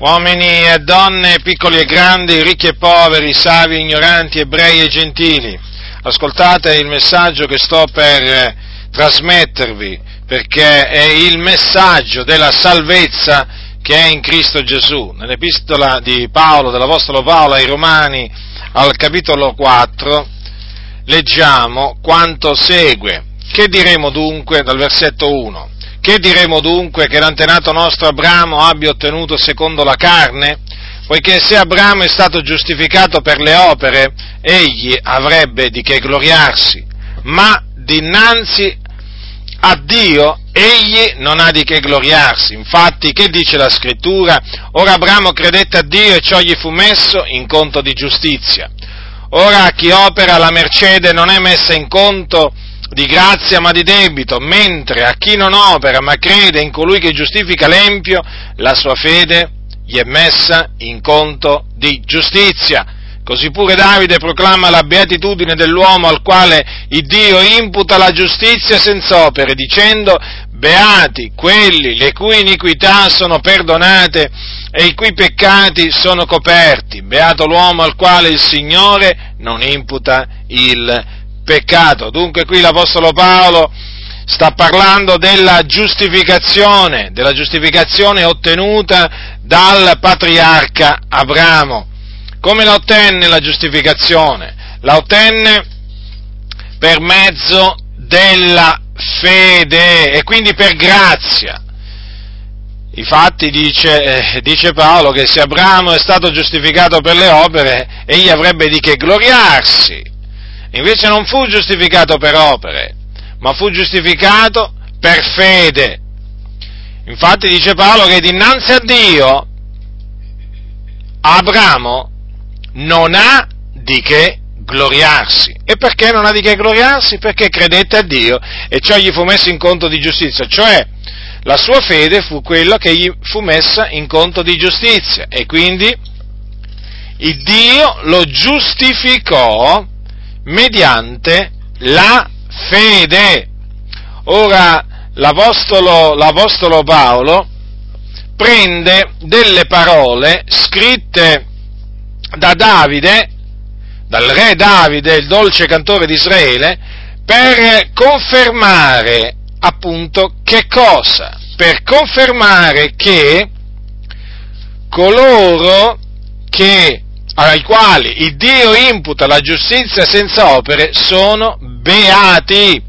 uomini e donne, piccoli e grandi, ricchi e poveri, savi ignoranti, ebrei e gentili. Ascoltate il messaggio che sto per eh, trasmettervi, perché è il messaggio della salvezza che è in Cristo Gesù. Nell'epistola di Paolo, dell'Apostolo Paolo ai Romani, al capitolo 4, leggiamo quanto segue. Che diremo dunque dal versetto 1? Che diremo dunque che l'antenato nostro Abramo abbia ottenuto secondo la carne? Poiché se Abramo è stato giustificato per le opere, egli avrebbe di che gloriarsi, ma dinanzi a Dio egli non ha di che gloriarsi. Infatti, che dice la scrittura? Ora Abramo credette a Dio e ciò gli fu messo in conto di giustizia. Ora chi opera la mercede non è messa in conto di grazia ma di debito, mentre a chi non opera ma crede in colui che giustifica l'empio, la sua fede gli è messa in conto di giustizia. Così pure Davide proclama la beatitudine dell'uomo al quale il Dio imputa la giustizia senza opere, dicendo beati quelli le cui iniquità sono perdonate e i cui peccati sono coperti. Beato l'uomo al quale il Signore non imputa il peccato. Dunque qui l'Apostolo Paolo sta parlando della giustificazione, della giustificazione ottenuta dal patriarca Abramo. Come la ottenne la giustificazione? La ottenne per mezzo della fede e quindi per grazia. Infatti dice, eh, dice, Paolo che se Abramo è stato giustificato per le opere, egli avrebbe di che gloriarsi. Invece non fu giustificato per opere, ma fu giustificato per fede. Infatti dice Paolo che dinanzi a Dio Abramo non ha di che gloriarsi. E perché non ha di che gloriarsi? Perché credette a Dio e ciò gli fu messo in conto di giustizia, cioè la sua fede fu quella che gli fu messa in conto di giustizia e quindi il Dio lo giustificò mediante la fede. Ora l'Apostolo, l'Apostolo Paolo prende delle parole scritte da Davide, dal re Davide, il dolce cantore di Israele, per confermare appunto che cosa? Per confermare che coloro che ai quali il Dio imputa la giustizia senza opere sono beati.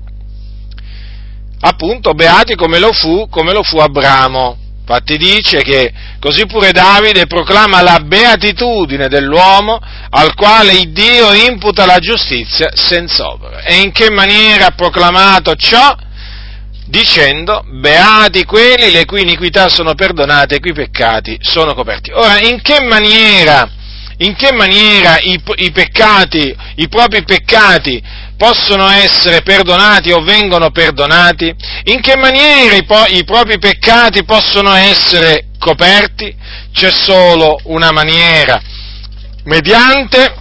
Appunto, beati come lo fu, come lo fu Abramo. Infatti dice che così pure Davide proclama la beatitudine dell'uomo al quale il Dio imputa la giustizia senza opere. E in che maniera ha proclamato ciò? Dicendo, beati quelli le cui iniquità sono perdonate e i cui peccati sono coperti. Ora, in che maniera in che maniera i, i peccati, i propri peccati possono essere perdonati o vengono perdonati? In che maniera i, i propri peccati possono essere coperti? C'è solo una maniera, mediante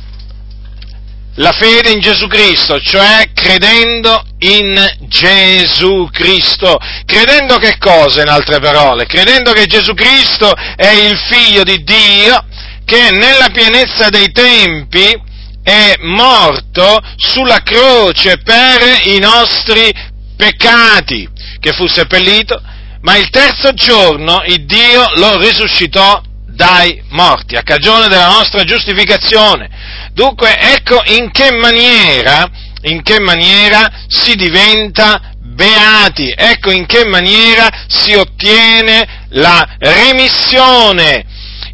la fede in Gesù Cristo, cioè credendo in Gesù Cristo. Credendo che cosa, in altre parole? Credendo che Gesù Cristo è il figlio di Dio, che nella pienezza dei tempi è morto sulla croce per i nostri peccati, che fu seppellito, ma il terzo giorno il Dio lo risuscitò dai morti, a cagione della nostra giustificazione. Dunque, ecco in che maniera, in che maniera si diventa beati, ecco in che maniera si ottiene la remissione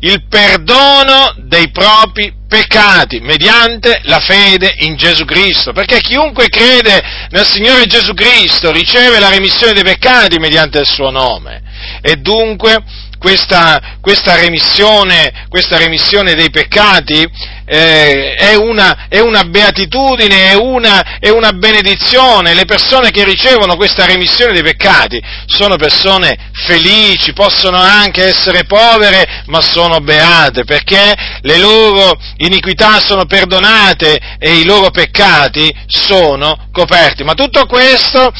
il perdono dei propri peccati mediante la fede in Gesù Cristo, perché chiunque crede nel Signore Gesù Cristo riceve la remissione dei peccati mediante il suo nome. E dunque questa, questa, remissione, questa remissione dei peccati eh, è, una, è, una, beatitudine, è una, è una benedizione. Le persone che ricevono questa remissione dei peccati sono persone felici, possono anche essere povere, ma sono beate, perché le loro iniquità sono perdonate e i loro peccati sono coperti. Ma tutto questo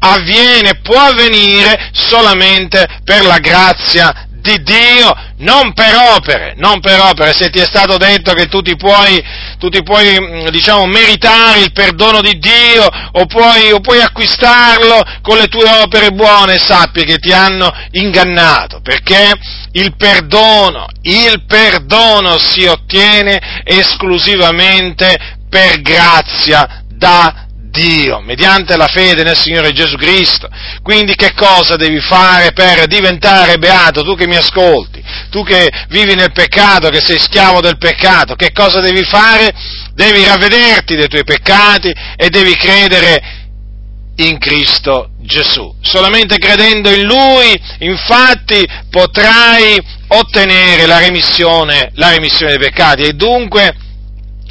avviene, può avvenire solamente per la grazia di Dio, non per opere, non per opere, se ti è stato detto che tu ti puoi, tu ti puoi mm, diciamo, meritare il perdono di Dio o puoi, o puoi acquistarlo con le tue opere buone, sappi che ti hanno ingannato, perché il perdono, il perdono si ottiene esclusivamente per grazia da Dio, mediante la fede nel Signore Gesù Cristo. Quindi che cosa devi fare per diventare beato? Tu che mi ascolti, tu che vivi nel peccato, che sei schiavo del peccato, che cosa devi fare? Devi ravvederti dei tuoi peccati e devi credere in Cristo Gesù. Solamente credendo in Lui, infatti, potrai ottenere la remissione, la remissione dei peccati e dunque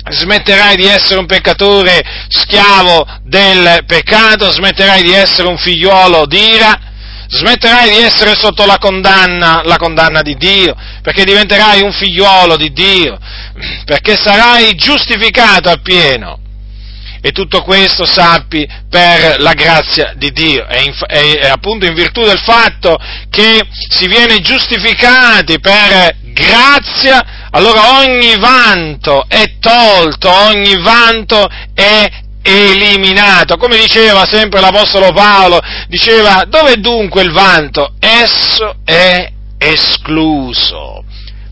smetterai di essere un peccatore schiavo del peccato, smetterai di essere un figliuolo d'ira, smetterai di essere sotto la condanna, la condanna di Dio, perché diventerai un figliuolo di Dio, perché sarai giustificato appieno. E tutto questo sappi per la grazia di Dio, è, in, è, è appunto in virtù del fatto che si viene giustificati per grazia, allora ogni vanto è tolto, ogni vanto è eliminato. Come diceva sempre l'Apostolo Paolo, diceva dove dunque il vanto? Esso è escluso.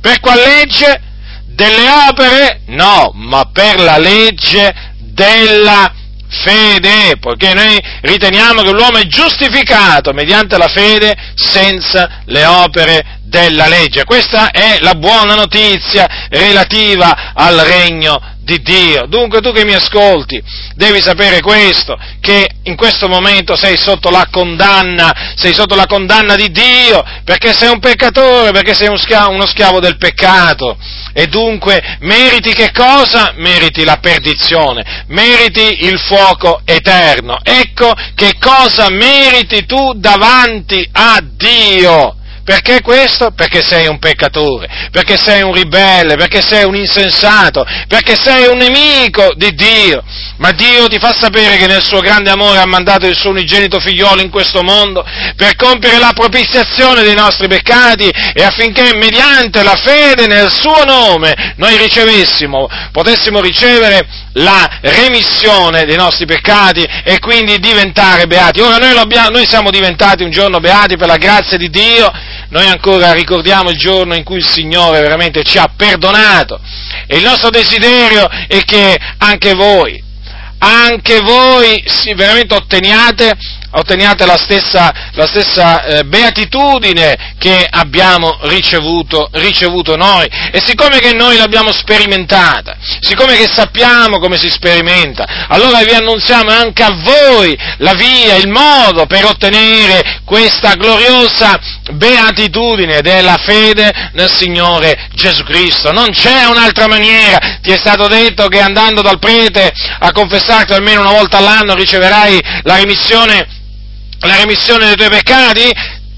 Per qual legge? Delle opere? No, ma per la legge della fede, poiché noi riteniamo che l'uomo è giustificato mediante la fede senza le opere della legge. Questa è la buona notizia relativa al regno di Dio. Dunque tu che mi ascolti, devi sapere questo, che in questo momento sei sotto la condanna, sei sotto la condanna di Dio, perché sei un peccatore, perché sei uno schiavo, uno schiavo del peccato. E dunque meriti che cosa? Meriti la perdizione, meriti il fuoco eterno. Ecco che cosa meriti tu davanti a Dio. Perché questo? Perché sei un peccatore, perché sei un ribelle, perché sei un insensato, perché sei un nemico di Dio. Ma Dio ti fa sapere che nel suo grande amore ha mandato il suo unigenito figliolo in questo mondo per compiere la propiziazione dei nostri peccati e affinché mediante la fede nel suo nome noi ricevessimo, potessimo ricevere la remissione dei nostri peccati e quindi diventare beati. Ora noi, noi siamo diventati un giorno beati per la grazia di Dio noi ancora ricordiamo il giorno in cui il Signore veramente ci ha perdonato. E il nostro desiderio è che anche voi, anche voi sì, veramente otteniate otteniate la stessa, la stessa eh, beatitudine che abbiamo ricevuto, ricevuto, noi. E siccome che noi l'abbiamo sperimentata, siccome che sappiamo come si sperimenta, allora vi annunziamo anche a voi la via, il modo per ottenere questa gloriosa beatitudine della fede nel Signore Gesù Cristo. Non c'è un'altra maniera. Ti è stato detto che andando dal prete a confessarti almeno una volta all'anno riceverai la remissione la remissione dei tuoi peccati,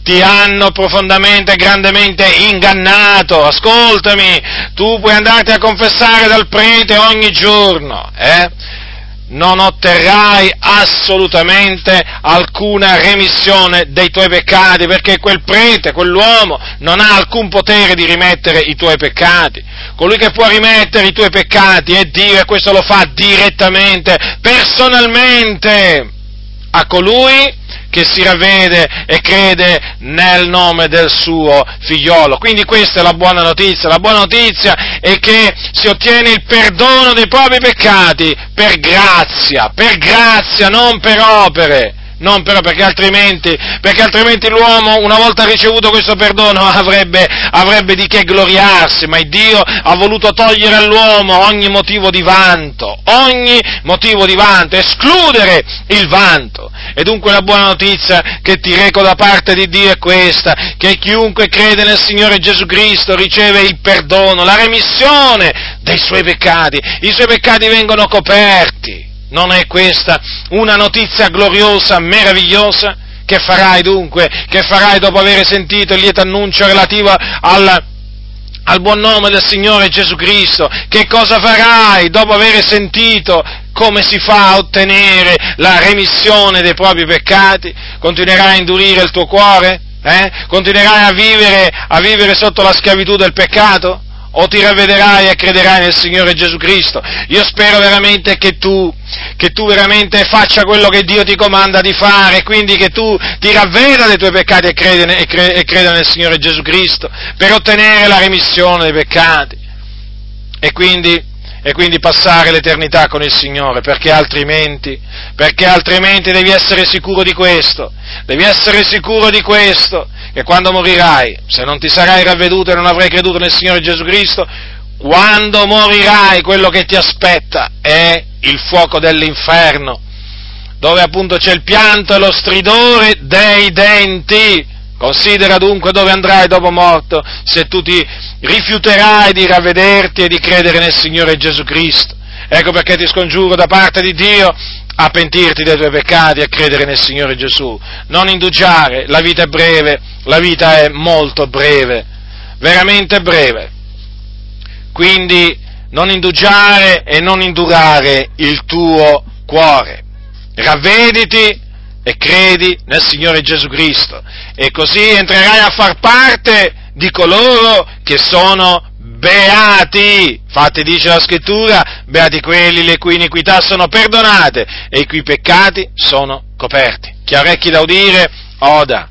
ti hanno profondamente e grandemente ingannato. Ascoltami, tu puoi andarti a confessare dal prete ogni giorno, eh? non otterrai assolutamente alcuna remissione dei tuoi peccati, perché quel prete, quell'uomo, non ha alcun potere di rimettere i tuoi peccati. Colui che può rimettere i tuoi peccati è Dio e questo lo fa direttamente, personalmente, a colui che si ravvede e crede nel nome del suo figliolo. Quindi questa è la buona notizia. La buona notizia è che si ottiene il perdono dei propri peccati per grazia, per grazia, non per opere non però perché altrimenti, perché altrimenti l'uomo una volta ricevuto questo perdono avrebbe, avrebbe di che gloriarsi, ma Dio ha voluto togliere all'uomo ogni motivo di vanto, ogni motivo di vanto, escludere il vanto. E dunque la buona notizia che ti reco da parte di Dio è questa, che chiunque crede nel Signore Gesù Cristo riceve il perdono, la remissione dei suoi peccati, i suoi peccati vengono coperti. Non è questa una notizia gloriosa, meravigliosa? Che farai dunque? Che farai dopo aver sentito il lieto annuncio relativo al, al buon nome del Signore Gesù Cristo? Che cosa farai dopo aver sentito come si fa a ottenere la remissione dei propri peccati? Continuerai a indurire il tuo cuore? Eh? Continuerai a vivere, a vivere sotto la schiavitù del peccato? O ti ravvederai e crederai nel Signore Gesù Cristo. Io spero veramente che tu, che tu veramente faccia quello che Dio ti comanda di fare, quindi che tu ti ravveda dei tuoi peccati e creda, e creda nel Signore Gesù Cristo per ottenere la remissione dei peccati. E quindi e quindi passare l'eternità con il Signore, perché altrimenti, perché altrimenti devi essere sicuro di questo, devi essere sicuro di questo, che quando morirai, se non ti sarai ravveduto e non avrai creduto nel Signore Gesù Cristo, quando morirai quello che ti aspetta è il fuoco dell'inferno, dove appunto c'è il pianto e lo stridore dei denti. Considera dunque dove andrai dopo morto se tu ti rifiuterai di ravvederti e di credere nel Signore Gesù Cristo. Ecco perché ti scongiuro da parte di Dio a pentirti dei tuoi peccati e a credere nel Signore Gesù. Non indugiare, la vita è breve, la vita è molto breve, veramente breve. Quindi non indugiare e non indurare il tuo cuore. Ravvediti e credi nel Signore Gesù Cristo e così entrerai a far parte di coloro che sono beati. Infatti dice la scrittura, beati quelli le cui iniquità sono perdonate e i cui peccati sono coperti. Chi ha orecchi da udire, oda.